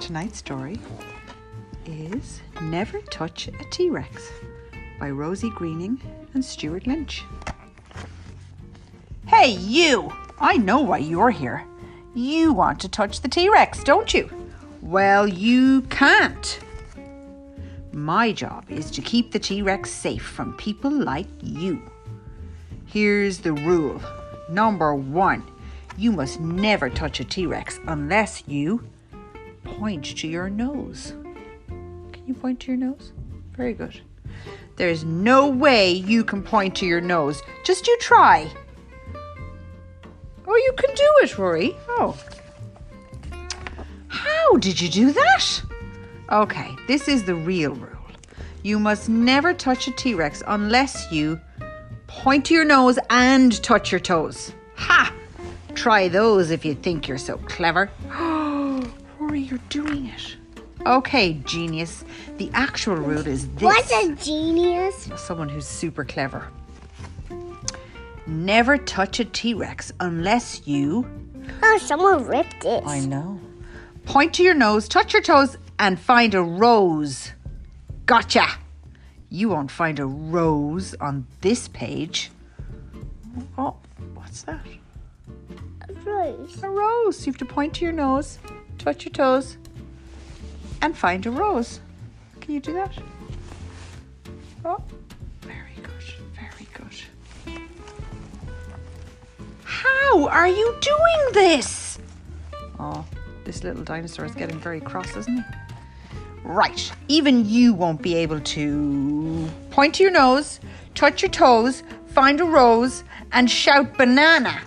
Tonight's story is Never Touch a T Rex by Rosie Greening and Stuart Lynch. Hey, you! I know why you're here. You want to touch the T Rex, don't you? Well, you can't. My job is to keep the T Rex safe from people like you. Here's the rule number one you must never touch a T Rex unless you point to your nose. Can you point to your nose? Very good. There's no way you can point to your nose. Just you try. Oh, you can do it, Rory. Oh. How did you do that? Okay, this is the real rule. You must never touch a T Rex unless you point to your nose and touch your toes. Ha! Try those if you think you're so clever. Oh, You're doing it. Okay, genius. The actual rule is this. What's a genius? Someone who's super clever. Never touch a T Rex unless you. Oh, someone ripped it. I know. Point to your nose, touch your toes, and find a rose. Gotcha! You won't find a rose on this page. Oh, what's that? A rose. A rose. You have to point to your nose, touch your toes, and find a rose. Can you do that? Oh, very good. Very good. How are you doing this? Oh, this little dinosaur is getting very cross, isn't he? Right. Even you won't be able to point to your nose, touch your toes, find a rose, and shout banana.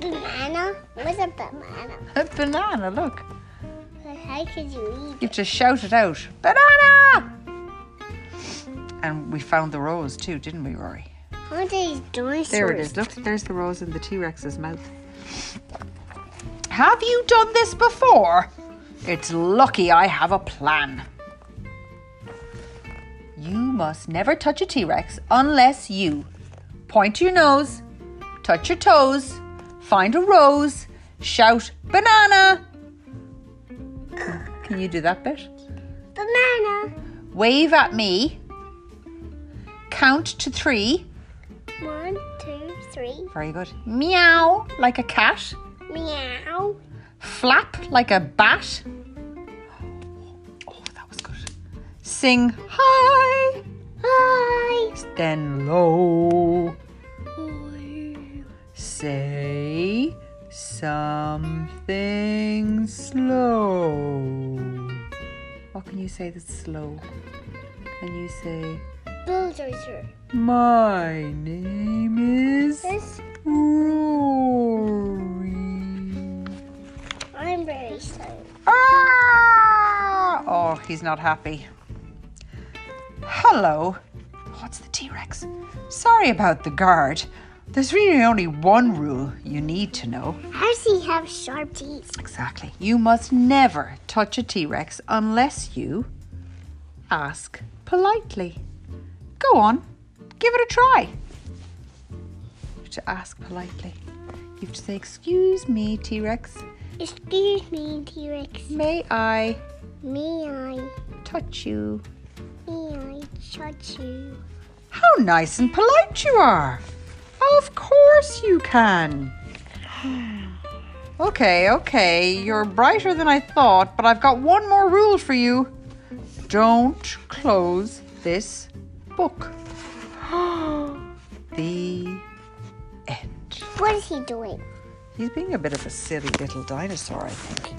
Banana? What's a banana? A banana, look. How could you eat You have to shout it out. Banana! And we found the rose too, didn't we, Rory? Are these dinosaurs? There it is. Look, there's the rose in the T Rex's mouth. Have you done this before? It's lucky I have a plan. You must never touch a T Rex unless you point to your nose, touch your toes, find a rose, shout banana. Can you do that bit? Banana. Wave at me. Count to three. One, two, three. Very good. Meow like a cat. Meow. Flap like a bat. Oh, that was good. Sing high. Hi. Then low. Say something slow. What can you say that's slow? Can you say, Bulldozer. My name is This, Rory? I'm very slow. Ah! Oh, he's not happy. Hello. What's the T Rex? Sorry about the guard. There's really only one rule you need to know. How does he have sharp teeth? Exactly. You must never touch a T Rex unless you ask politely. Go on, give it a try. You have to ask politely. You have to say, Excuse me, T Rex. Excuse me, T-Rex. May I May I, touch you? may I touch you? How nice and polite you are. Of course you can. Okay, okay, you're brighter than I thought, but I've got one more rule for you. Don't close this book. the end. What is he doing? He's being a bit of a silly little dinosaur, I think.